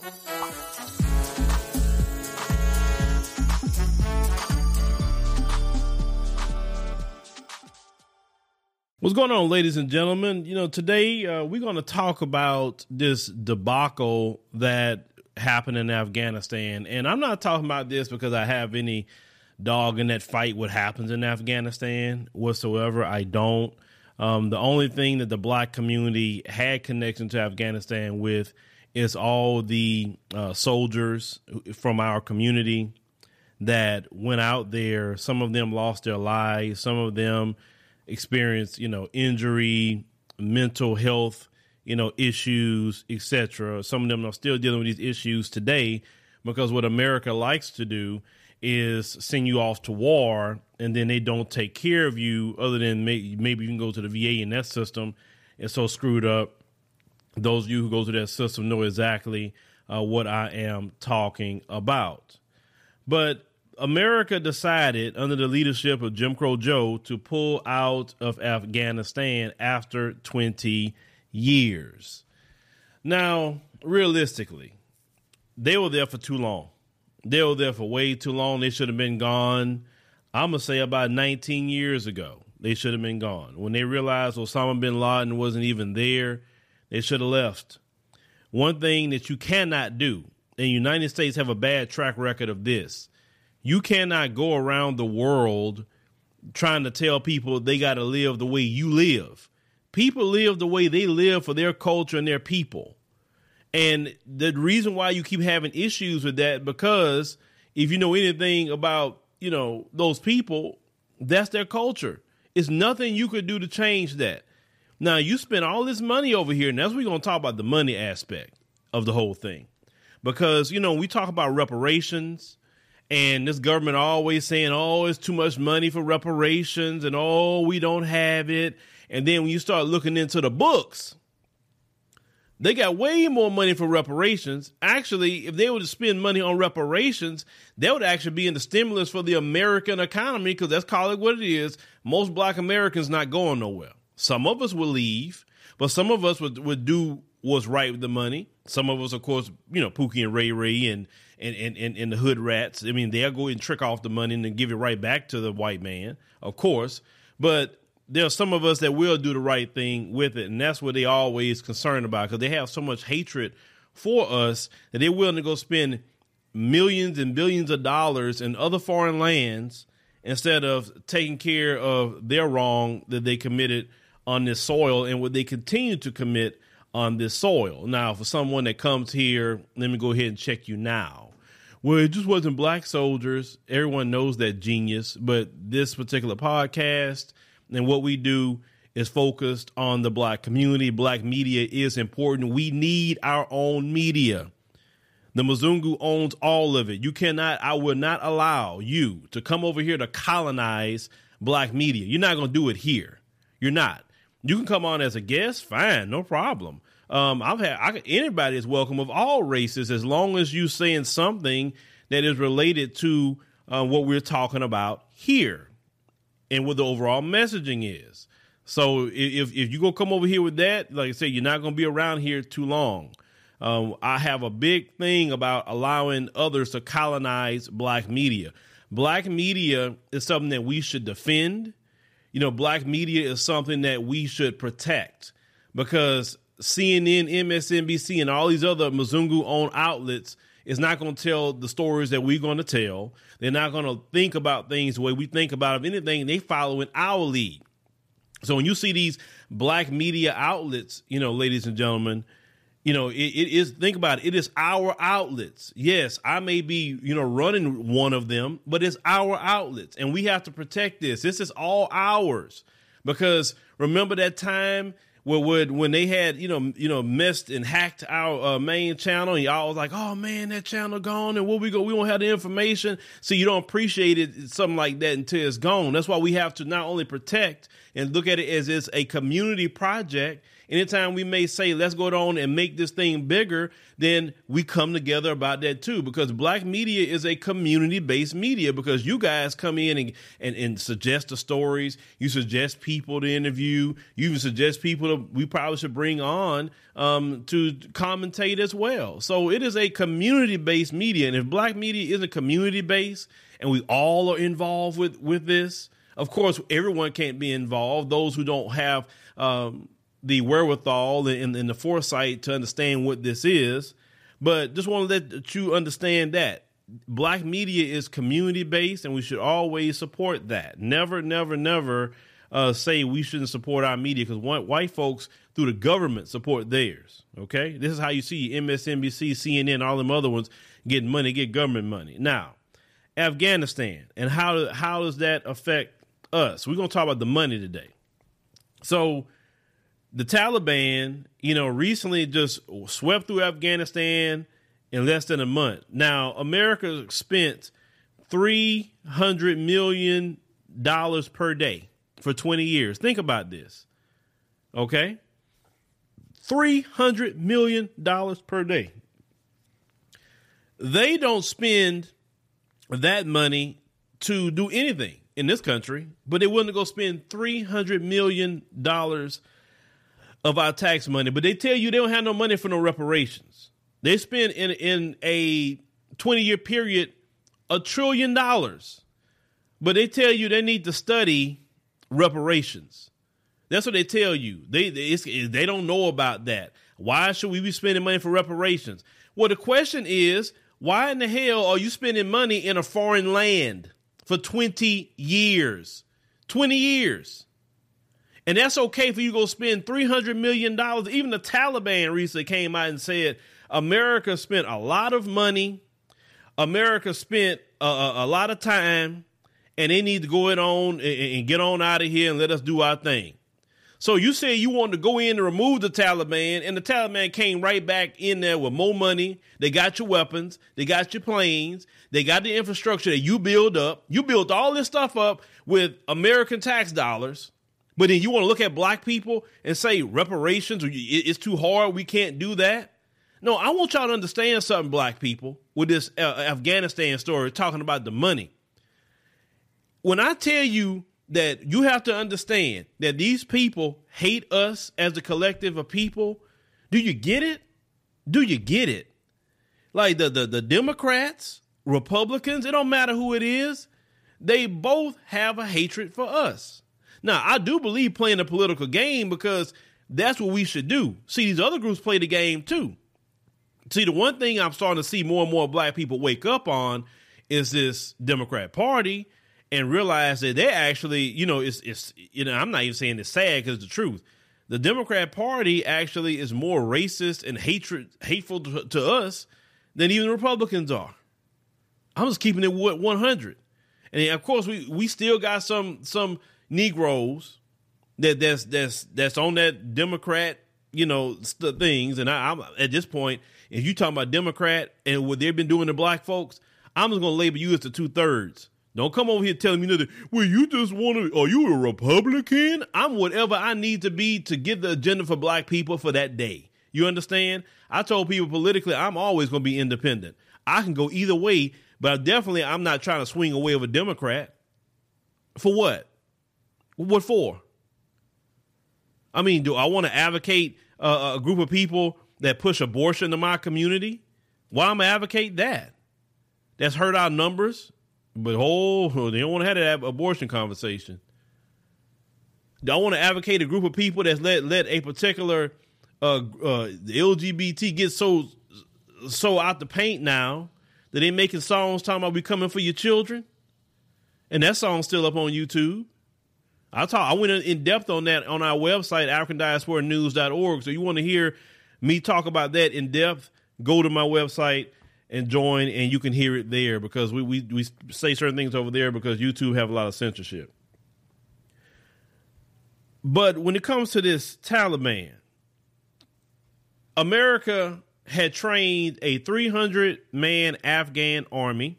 What's going on, ladies and gentlemen? You know, today uh, we're going to talk about this debacle that happened in Afghanistan. And I'm not talking about this because I have any dog in that fight, what happens in Afghanistan whatsoever. I don't. Um, the only thing that the black community had connection to Afghanistan with is all the uh, soldiers from our community that went out there. Some of them lost their lives. Some of them experienced, you know, injury, mental health, you know, issues, etc. Some of them are still dealing with these issues today because what America likes to do is send you off to war and then they don't take care of you other than may- maybe you can go to the VA and that system is so screwed up. Those of you who go through that system know exactly uh, what I am talking about. But America decided under the leadership of Jim Crow Joe to pull out of Afghanistan after 20 years. Now, realistically, they were there for too long. They were there for way too long. They should have been gone, I'm going to say about 19 years ago. They should have been gone. When they realized Osama bin Laden wasn't even there, they should have left. One thing that you cannot do, and the United States have a bad track record of this, you cannot go around the world trying to tell people they got to live the way you live. People live the way they live for their culture and their people. And the reason why you keep having issues with that because if you know anything about, you know, those people, that's their culture. It's nothing you could do to change that. Now, you spend all this money over here, and that's we're to talk about the money aspect of the whole thing. Because, you know, we talk about reparations, and this government always saying, oh, it's too much money for reparations, and oh, we don't have it. And then when you start looking into the books, they got way more money for reparations. Actually, if they were to spend money on reparations, that would actually be in the stimulus for the American economy because that's call it what it is. Most black Americans not going nowhere. Some of us will leave, but some of us would, would do what's right with the money. Some of us, of course, you know, Pookie and Ray Ray and and, and, and, and the hood rats. I mean, they'll go and trick off the money and then give it right back to the white man, of course. But there are some of us that will do the right thing with it, and that's what they always concerned about because they have so much hatred for us that they're willing to go spend millions and billions of dollars in other foreign lands instead of taking care of their wrong that they committed on this soil and what they continue to commit on this soil. Now, for someone that comes here, let me go ahead and check you now. Well, it just wasn't black soldiers. Everyone knows that genius, but this particular podcast and what we do is focused on the black community. Black media is important. We need our own media. The Mzungu owns all of it. You cannot, I will not allow you to come over here to colonize black media. You're not going to do it here. You're not. You can come on as a guest, fine, no problem. Um, I've had I, anybody is welcome of all races as long as you saying something that is related to uh, what we're talking about here and what the overall messaging is. So if if you go come over here with that, like I said, you're not going to be around here too long. Um, I have a big thing about allowing others to colonize black media. Black media is something that we should defend you know, black media is something that we should protect because CNN, MSNBC, and all these other Mzungu owned outlets is not going to tell the stories that we're going to tell. They're not going to think about things the way we think about. If anything, they follow in our lead. So when you see these black media outlets, you know, ladies and gentlemen, you know, it, it is think about it. It is our outlets. Yes, I may be, you know, running one of them, but it's our outlets, and we have to protect this. This is all ours because remember that time where when they had you know you know missed and hacked our uh, main channel and y'all was like oh man that channel gone and what we go we don't have the information so you don't appreciate it something like that until it's gone that's why we have to not only protect and look at it as it's a community project anytime we may say let's go on and make this thing bigger then we come together about that too because black media is a community based media because you guys come in and, and, and suggest the stories you suggest people to interview you even suggest people to, we probably should bring on um, to commentate as well. So it is a community based media and if black media isn't community based and we all are involved with with this of course everyone can't be involved. Those who don't have um, the wherewithal and, and, the foresight to understand what this is. But just want to let you understand that black media is community based, and we should always support that. Never, never, never uh, say we shouldn't support our media because white folks through the government support theirs. Okay, this is how you see MSNBC, CNN, all them other ones getting money, get government money. Now, Afghanistan and how how does that affect us? We're gonna talk about the money today. So the Taliban, you know, recently just swept through Afghanistan in less than a month. Now, America spent three hundred million dollars per day for twenty years. Think about this, okay? Three hundred million dollars per day. They don't spend that money to do anything in this country, but they willing to go spend three hundred million dollars of our tax money, but they tell you they don't have no money for no reparations. They spend in in a 20 year period a trillion dollars, but they tell you they need to study reparations. That's what they tell you. They they don't know about that. Why should we be spending money for reparations? Well, the question is, why in the hell are you spending money in a foreign land for 20 years? 20 years. And that's okay for you to go spend $300 million. Even the Taliban recently came out and said America spent a lot of money. America spent a, a, a lot of time and they need to go it on and, and get on out of here and let us do our thing. So you say you wanted to go in and remove the Taliban, and the Taliban came right back in there with more money. They got your weapons, they got your planes, they got the infrastructure that you build up. You built all this stuff up with American tax dollars. But then you want to look at black people and say reparations or it's too hard, we can't do that. No, I want y'all to understand something, black people, with this uh, Afghanistan story talking about the money. When I tell you that you have to understand that these people hate us as a collective of people, do you get it? Do you get it? Like the the, the Democrats, Republicans, it don't matter who it is, they both have a hatred for us. Now, I do believe playing a political game because that's what we should do. See, these other groups play the game too. See, the one thing I'm starting to see more and more black people wake up on is this Democrat Party and realize that they actually, you know, it's it's you know, I'm not even saying it's sad because it's the truth. The Democrat Party actually is more racist and hatred hateful to, to us than even Republicans are. I'm just keeping it 100. And of course, we we still got some some Negroes that that's that's that's on that Democrat, you know, st- things. And I, am at this point, if you talking about Democrat and what they've been doing to black folks, I'm just gonna label you as the two thirds. Don't come over here telling me nothing. Well, you just want to, are you a Republican? I'm whatever I need to be to get the agenda for black people for that day. You understand? I told people politically, I'm always going to be independent. I can go either way, but definitely I'm not trying to swing away of a Democrat. For what? What for? I mean, do I want to advocate uh, a group of people that push abortion to my community? Why am I advocate that? That's hurt our numbers, but oh, they don't want to have that abortion conversation. Do I want to advocate a group of people that's let let a particular uh, uh, LGBT get so so out the paint now that they making songs talking about we coming for your children, and that song's still up on YouTube. I talk. I went in depth on that on our website, AfricanDiasporaNews.org. So you want to hear me talk about that in depth? Go to my website and join, and you can hear it there because we we we say certain things over there because YouTube have a lot of censorship. But when it comes to this Taliban, America had trained a 300 man Afghan army.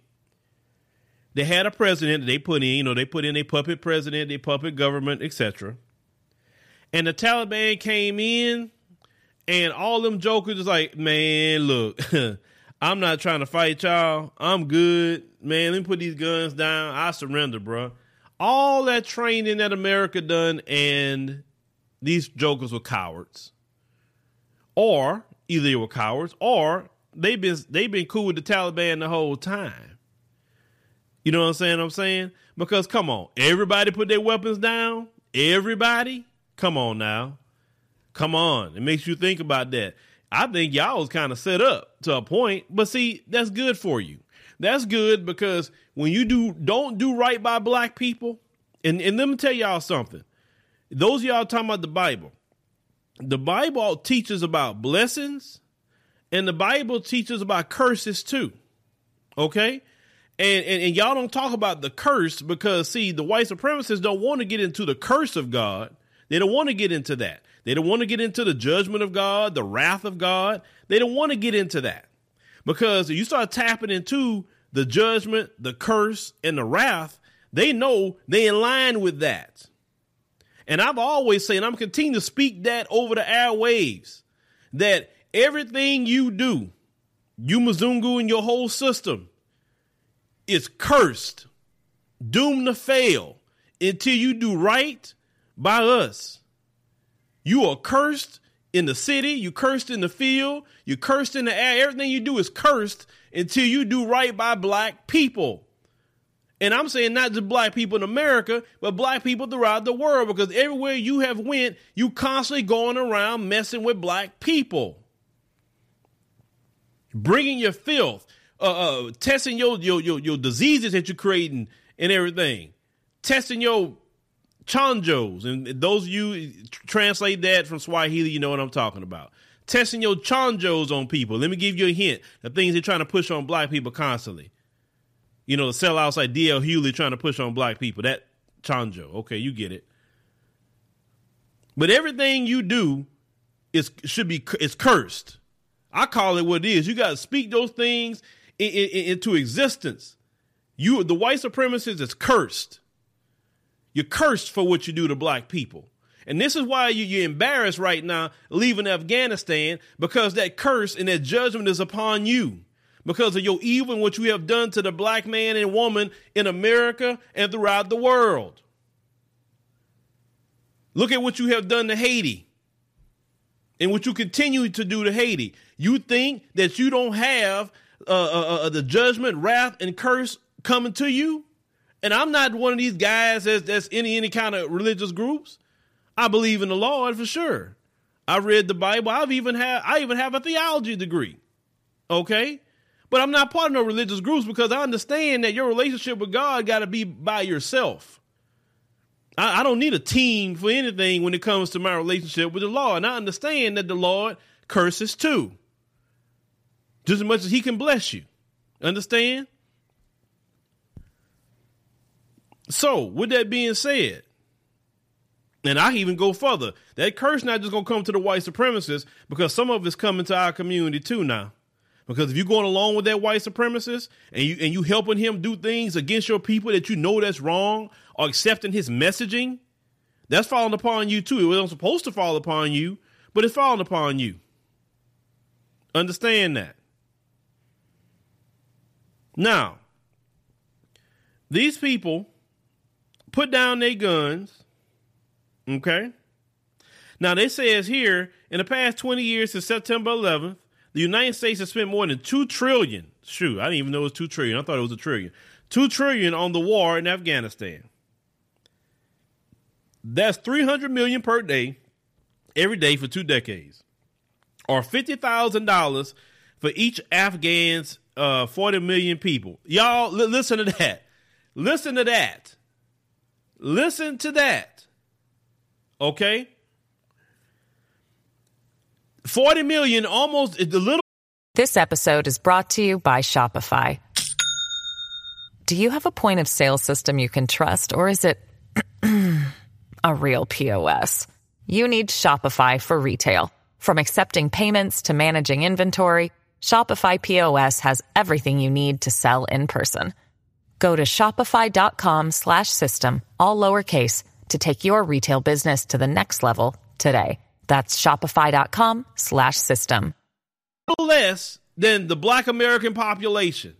They had a president they put in, you know, they put in a puppet president, a puppet government, etc. And the Taliban came in, and all them jokers was like, man, look, I'm not trying to fight y'all. I'm good. Man, let me put these guns down. I surrender, bro. All that training that America done, and these jokers were cowards. Or either they were cowards, or they've been they've been cool with the Taliban the whole time. You know what I'm saying? I'm saying because come on, everybody put their weapons down. Everybody, come on now, come on. It makes you think about that. I think y'all was kind of set up to a point, but see, that's good for you. That's good because when you do don't do right by black people, and, and let me tell y'all something. Those y'all talking about the Bible. The Bible teaches about blessings, and the Bible teaches about curses too. Okay? And, and, and y'all don't talk about the curse because see, the white supremacists don't want to get into the curse of God. They don't want to get into that. They don't want to get into the judgment of God, the wrath of God. They don't want to get into that. Because if you start tapping into the judgment, the curse, and the wrath, they know they in line with that. And I've always said, I'm continuing to speak that over the airwaves, that everything you do, you Mzungu and your whole system, is cursed, doomed to fail until you do right by us. You are cursed in the city, you cursed in the field, you cursed in the air. Everything you do is cursed until you do right by black people. And I'm saying not just black people in America, but black people throughout the world, because everywhere you have went, you constantly going around messing with black people, bringing your filth, uh, uh, testing your, your your your diseases that you're creating and everything, testing your chonjos and those of you translate that from Swahili, you know what I'm talking about. Testing your chonjos on people. Let me give you a hint: the things they're trying to push on black people constantly you know, the sellouts like DL Hughley trying to push on black people. That chonjo. Okay, you get it. But everything you do is should be is cursed. I call it what it is. You got to speak those things in, in, into existence. You, the white supremacist, is cursed. You're cursed for what you do to black people. And this is why you, you're embarrassed right now leaving Afghanistan because that curse and that judgment is upon you because of your evil and what you have done to the black man and woman in America and throughout the world. Look at what you have done to Haiti and what you continue to do to Haiti. You think that you don't have uh, uh, uh, the judgment, wrath, and curse coming to you? And I'm not one of these guys that's, that's any any kind of religious groups. I believe in the Lord for sure. I read the Bible. I've even had I even have a theology degree. Okay, but I'm not part of no religious groups because I understand that your relationship with God got to be by yourself. I, I, don't need a team for anything when it comes to my relationship with the Lord. And I understand that the Lord curses too, just as much as He can bless you. Understand? So, with that being said, and I even go further. That curse not just gonna come to the white supremacists because some of it's coming to our community too now. Because if you're going along with that white supremacist and you and you helping him do things against your people that you know that's wrong or accepting his messaging, that's falling upon you too. It wasn't supposed to fall upon you, but it's falling upon you. Understand that. Now, these people put down their guns. Okay. Now they says here in the past 20 years since September 11th, the United States has spent more than two trillion. Shoot, I didn't even know it was two trillion. I thought it was a trillion. Two trillion on the war in Afghanistan. That's 300 million per day, every day for two decades, or $50,000 for each Afghan's uh, 40 million people. Y'all, li- listen to that. Listen to that. Listen to that. Okay? 40 million almost the little This episode is brought to you by Shopify. Do you have a point of sale system you can trust or is it a real POS. You need Shopify for retail. From accepting payments to managing inventory, Shopify POS has everything you need to sell in person. Go to shopify.com slash system, all lowercase, to take your retail business to the next level today. That's shopify.com slash system. Less than the black American population.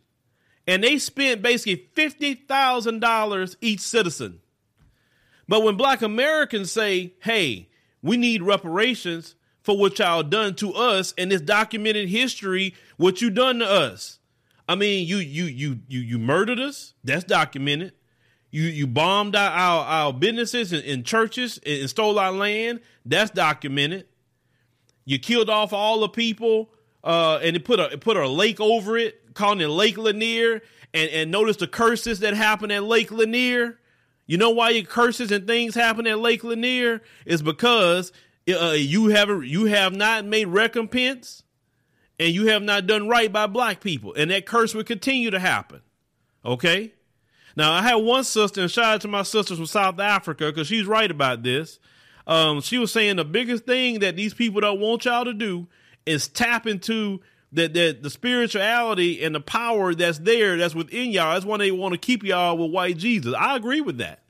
And they spent basically $50,000 each citizen. But when black Americans say, hey, we need reparations for what y'all done to us and this documented history, what you done to us. I mean, you you you you you murdered us. That's documented. You you bombed our our, our businesses and, and churches and, and, stole our land. That's documented. You killed off all the people uh, and it put a put a lake over it, calling it Lake Lanier, and and notice the curses that happened at Lake Lanier. You know why your curses and things happen at Lake Lanier is because uh, you have you have not made recompense and you have not done right by black people, and that curse will continue to happen. Okay. Now I had one sister, and shout out to my sisters from South Africa because she's right about this. Um, she was saying the biggest thing that these people don't want y'all to do is tap into the, the, the spirituality and the power that's there, that's within y'all. That's why they want to keep y'all with white Jesus. I agree with that.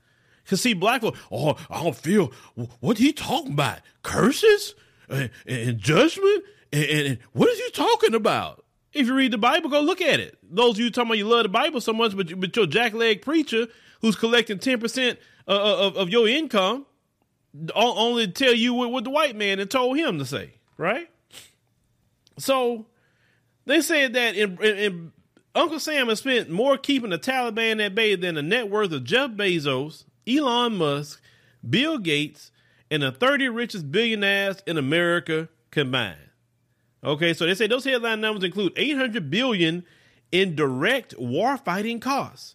Cause see, black folk, oh, I don't feel what he talking about? Curses and, and judgment, and, and, what is he talking about? If you read the Bible, go look at it. Those of you talking about you love the Bible so much, but but your jackleg preacher who's collecting ten percent uh, uh, of, of your income only tell you what, what the white man had told him to say, right? So they said that in, in, in Uncle Sam has spent more keeping the Taliban at bay than the net worth of Jeff Bezos, Elon Musk, Bill Gates, and the 30 richest billionaires in America combined. Okay, so they say those headline numbers include 800 billion in direct warfighting costs,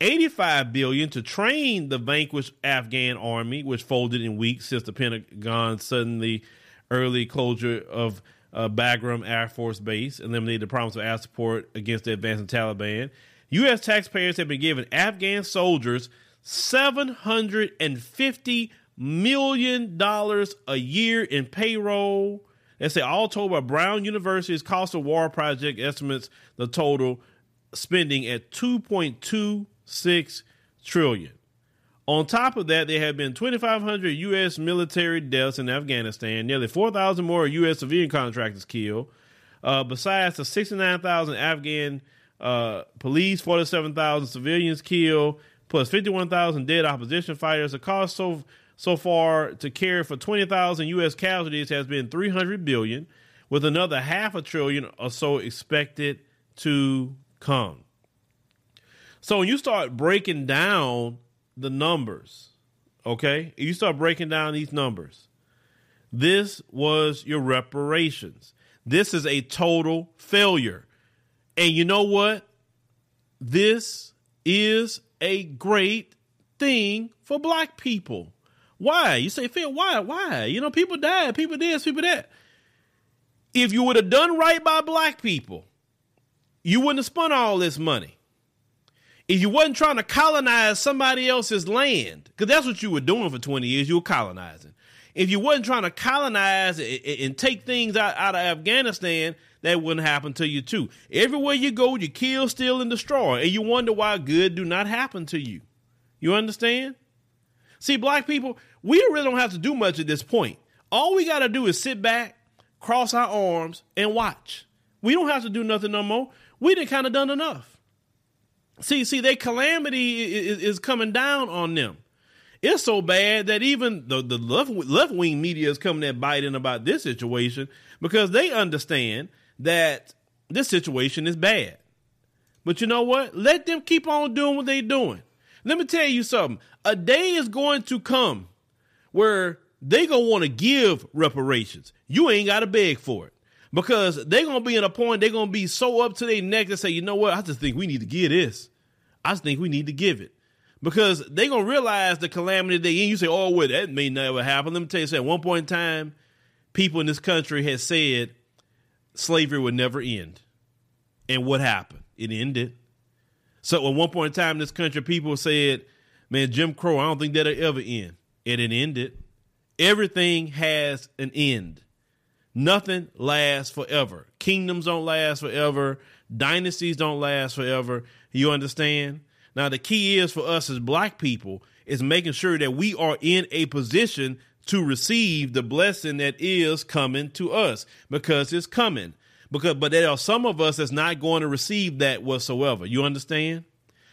85 billion to train the vanquished Afghan army, which folded in weeks since the Pentagon suddenly early closure of uh, Bagram Air Force Base, eliminated the promise of air support against the advancing Taliban. U.S. taxpayers have been giving Afghan soldiers $750 million a year in payroll. They say all told by Brown University's cost of war project estimates the total spending at 2.26 trillion. On top of that, there have been 2,500 U.S. military deaths in Afghanistan, nearly 4,000 more U.S. civilian contractors killed, uh, besides the 69,000 Afghan uh, police, 47,000 civilians killed, plus 51,000 dead opposition fighters. The cost so so far to care for 20,000 U.S. casualties has been 300 billion, with another half a trillion or so expected to come. So when you start breaking down the numbers, okay, you start breaking down these numbers. This was your reparations. This is a total failure. And you know what? This is a great thing for black people. Why? You say, Phil, why? Why? You know, people died, people this, people that. If you would have done right by black people, you wouldn't have spent all this money. If you wasn't trying to colonize somebody else's land, because that's what you were doing for 20 years, you were colonizing. If you wasn't trying to colonize and take things out, out of Afghanistan, that wouldn't happen to you too. Everywhere you go, you kill, steal, and destroy, and you wonder why good do not happen to you. You understand? See, black people, we really don't have to do much at this point. All we got to do is sit back, cross our arms, and watch. We don't have to do nothing no more. We done kind of done enough. See, see, their calamity is, is coming down on them. It's so bad that even the, the left, left wing media is coming at Biden about this situation because they understand that this situation is bad. But you know what? Let them keep on doing what they're doing. Let me tell you something. A day is going to come where they gonna want to give reparations. You ain't got to beg for it because they gonna be in a point they're gonna be so up to their neck to say, you know what? I just think we need to give this. I just think we need to give it because they gonna realize the calamity they in. You say, oh, well, that may never happen. Let me tell you, something. at one point in time, people in this country had said slavery would never end, and what happened? It ended. So at one point in time in this country, people said, "Man, Jim Crow, I don't think that'll ever end." And It ended. Everything has an end. Nothing lasts forever. Kingdoms don't last forever. Dynasties don't last forever. You understand? Now, the key is for us as black people is making sure that we are in a position to receive the blessing that is coming to us because it's coming. Because, but there are some of us that's not going to receive that whatsoever. You understand?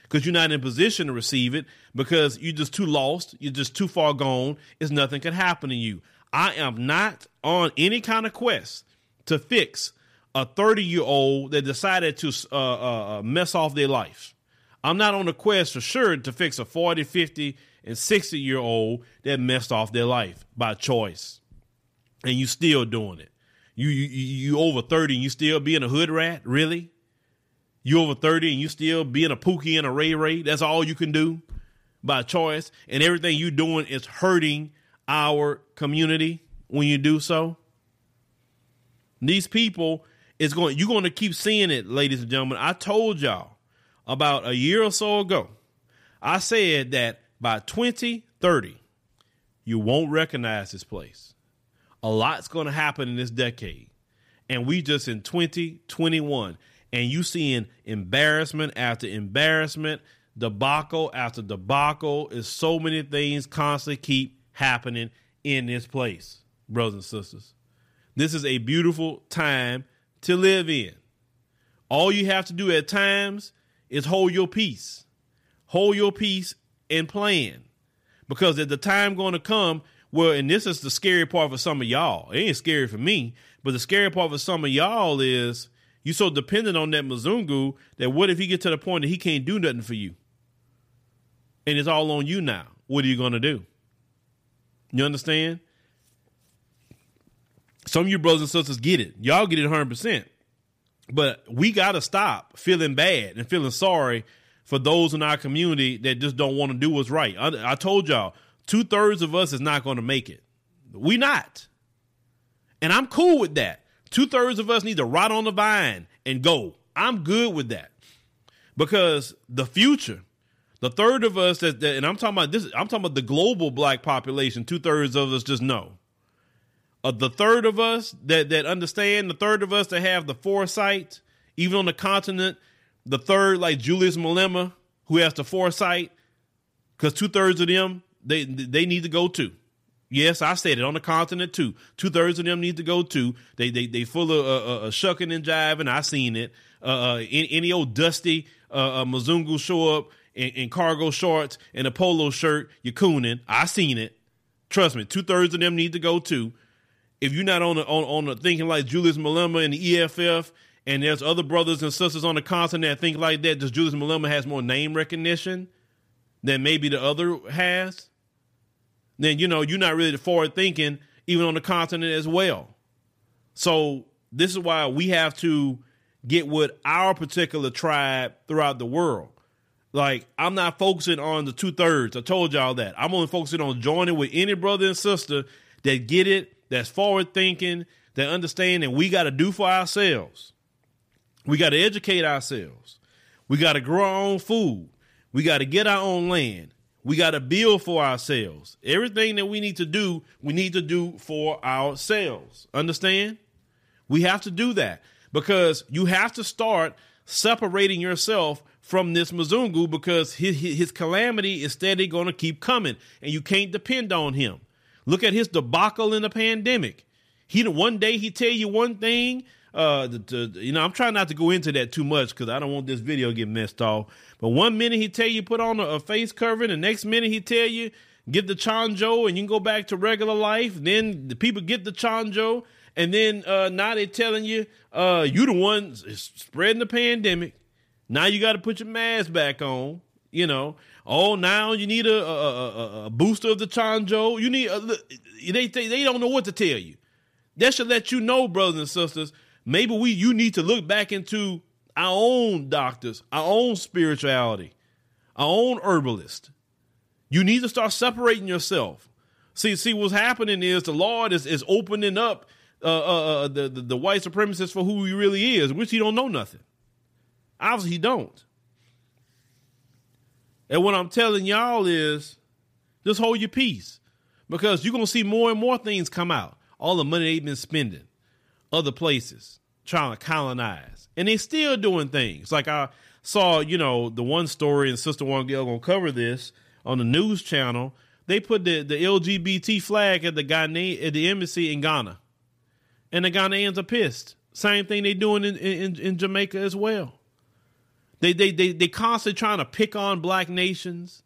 Because you're not in position to receive it because you're just too lost. You're just too far gone. It's nothing can happen to you. I am not on any kind of quest to fix a 30 year old that decided to uh, uh, uh, mess off their life. I'm not on a quest for sure to fix a 40, 50, and 60 year old that messed off their life by choice. And you still doing it. You, you, you over 30 and you still being a hood rat? Really? You over 30 and you still being a Pookie and a Ray Ray? That's all you can do by choice. And everything you doing is hurting our community when you do so. These people is going, you're going to keep seeing it, ladies and gentlemen. I told y'all about a year or so ago, I said that by 2030, you won't recognize this place. A lot's going to happen in this decade. And we just in 2021, and you seeing embarrassment after embarrassment, debacle after debacle. Is so many things constantly keep happening in this place, brothers and sisters. This is a beautiful time to live in. All you have to do at times is hold your peace. Hold your peace and plan. Because at the time going to come, well, and this is the scary part for some of y'all. It ain't scary for me, but the scary part for some of y'all is you so dependent on that Mzungu that what if he get to the point that he can't do nothing for you? And it's all on you now. What are you going to do? You understand? Some of you brothers and sisters get it. Y'all get it 100%. But we got to stop feeling bad and feeling sorry for those in our community that just don't want to do what's right. I, I told y'all, two thirds of us is not going to make it. We not. And I'm cool with that. Two thirds of us need to rot on the vine and go. I'm good with that because the future, the third of us that, that and I'm talking about this, I'm talking about the global black population. Two thirds of us just know uh, the third of us that that understand, the third of us that have the foresight, even on the continent, the third like Julius Malema who has the foresight, because two thirds of them they they need to go too. Yes, I said it on the continent too. Two thirds of them need to go too. They they they full of uh, uh, uh shucking and jiving. I seen it. Uh, uh any, any, old dusty uh, uh, Mzungu show up in, in, cargo shorts and a polo shirt. You're cooning. I seen it. Trust me. Two thirds of them need to go too if you're not on the, on on the thinking like Julius Malema and the EFF, and there's other brothers and sisters on the continent that think like that, just Julius Malema has more name recognition than maybe the other has, then you know you're not really forward thinking even on the continent as well. So this is why we have to get with our particular tribe throughout the world. Like I'm not focusing on the two thirds. I told y'all that. I'm only focusing on joining with any brother and sister that get it that's forward thinking, that understand that we got to do for ourselves. We got to educate ourselves. We got to grow our own food. We got to get our own land. We got to build for ourselves. Everything that we need to do, we need to do for ourselves. Understand? We have to do that because you have to start separating yourself from this Mzungu because his, his calamity is steady going to keep coming and you can't depend on him. Look at his debacle in the pandemic. He one day he tell you one thing. Uh, you know, I'm trying not to go into that too much because I don't want this video get messed off. But one minute he tell you put on a, a face covering, the next minute he tell you get the chonjo and you can go back to regular life. Then the people get the chonjo, and then uh, now they telling you uh, you the one spreading the pandemic. Now you got to put your mask back on. You know, oh, now you need a, a, a, booster of the Chonjo. You need, a, they, they, they don't know what to tell you. That should let you know, brothers and sisters, maybe we, you need to look back into our own doctors, our own spirituality, our own herbalist. You need to start separating yourself. See, see, what's happening is the Lord is, is opening up uh, uh, uh the, the, the white supremacist for who he really is, which he don't know nothing. Obviously, he don't. And what I'm telling y'all is just hold your peace. because you're gonna see more and more things come out. All the money they've been spending, other places trying to colonize, and they're still doing things. Like I saw, you know, the one story, and Sister One Girl gonna cover this on the news channel. They put the, the LGBT flag at the Ghana at the embassy in Ghana, and the Ghanaians are pissed. Same thing they're doing in, in, in Jamaica as well. They they they they constantly trying to pick on black nations,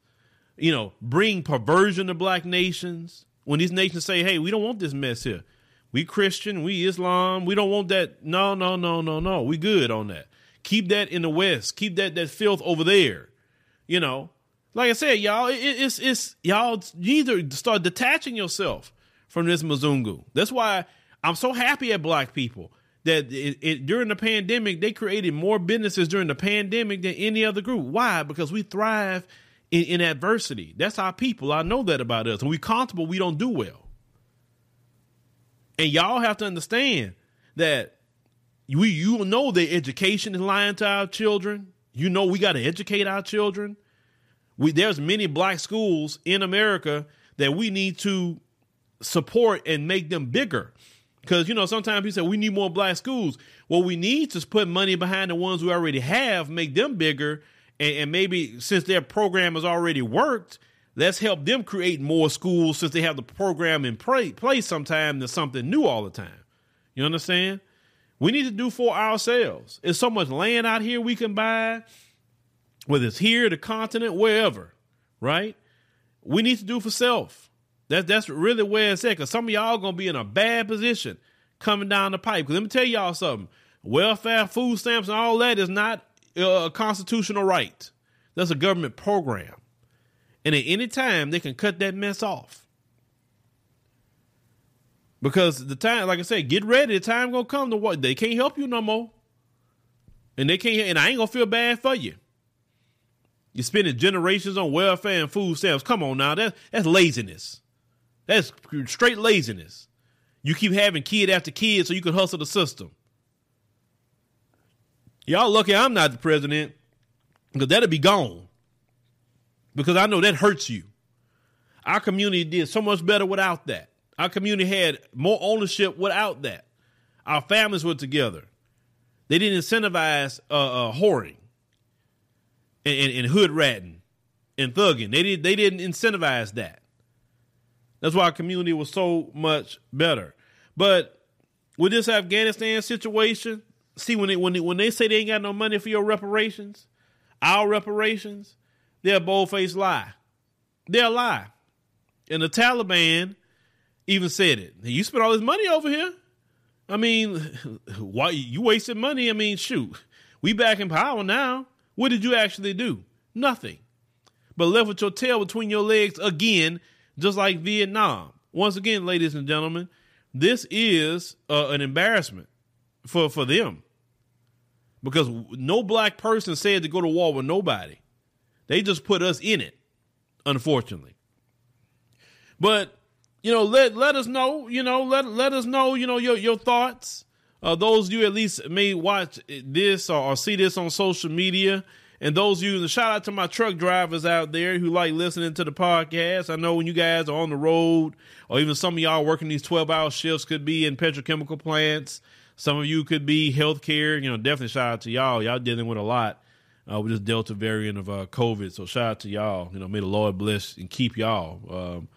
you know, bring perversion to black nations. When these nations say, "Hey, we don't want this mess here. We Christian, we Islam, we don't want that." No, no, no, no, no. We good on that. Keep that in the West. Keep that that filth over there. You know, like I said, y'all, it, it's it's y'all need to start detaching yourself from this Mzungu. That's why I'm so happy at black people that it, it, during the pandemic they created more businesses during the pandemic than any other group. Why? Because we thrive in, in adversity. That's our people. I know that about us. When we comfortable, we don't do well. And y'all have to understand that we you know that education is lying to our children. You know we got to educate our children. We there's many black schools in America that we need to support and make them bigger. Because you know sometimes people say we need more black schools. Well, we need to put money behind the ones we already have, make them bigger, and, and maybe since their program has already worked, let's help them create more schools since they have the program in play, place sometime than something new all the time. You understand? We need to do for ourselves. There's so much land out here we can buy, whether it's here, the continent, wherever, right? We need to do for self. That's that's really where it's at. Cause some of y'all gonna be in a bad position coming down the pipe. Cause let me tell y'all something. Welfare, food stamps, and all that is not a constitutional right. That's a government program. And at any time they can cut that mess off. Because the time, like I said, get ready. The time gonna come to what they can't help you no more, and they can't. And I ain't gonna feel bad for you. You're spending generations on welfare and food stamps. Come on now, that that's laziness. That's straight laziness. You keep having kid after kid so you can hustle the system. Y'all lucky I'm not the president because that'll be gone. Because I know that hurts you. Our community did so much better without that. Our community had more ownership without that. Our families were together. They didn't incentivize uh, uh, whoring and, and, and, hood ratting and thugging. They did. They didn't incentivize that. That's why our community was so much better. But with this Afghanistan situation, see when they when they, when they say they ain't got no money for your reparations, our reparations, they're a bold faced lie. They're a lie. And the Taliban even said it. You spent all this money over here. I mean, why you wasted money? I mean, shoot, we back in power now. What did you actually do? Nothing. But left with your tail between your legs again, just like Vietnam. Once again, ladies and gentlemen, this is uh, an embarrassment for for them because no black person said to go to war with nobody. They just put us in it, unfortunately. But you know, let let us know, you know, let let us know, you know, your your thoughts. Uh, those you at least may watch this or, or, see this on social media. And those you, shout out to my truck drivers out there who like listening to the podcast. I know when you guys are on the road, or even some of y'all working these 12 hour shifts could be in petrochemical plants. Some of you could be healthcare. You know, definitely shout out to y'all. Y'all dealing with a lot uh, with this Delta variant of uh, COVID. So shout out to y'all. You know, may the Lord bless and keep y'all. Um,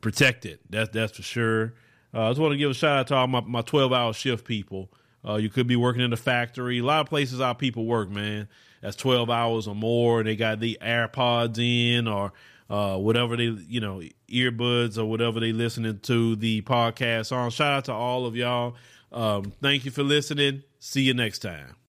protect it. That's that's for sure. Uh, I just want to give a shout out to all my, my 12 hour shift people. Uh, you could be working in the factory. A lot of places our people work, man. That's 12 hours or more. They got the AirPods in or uh, whatever they, you know, earbuds or whatever they listening to the podcast on. Shout out to all of y'all. Um, thank you for listening. See you next time.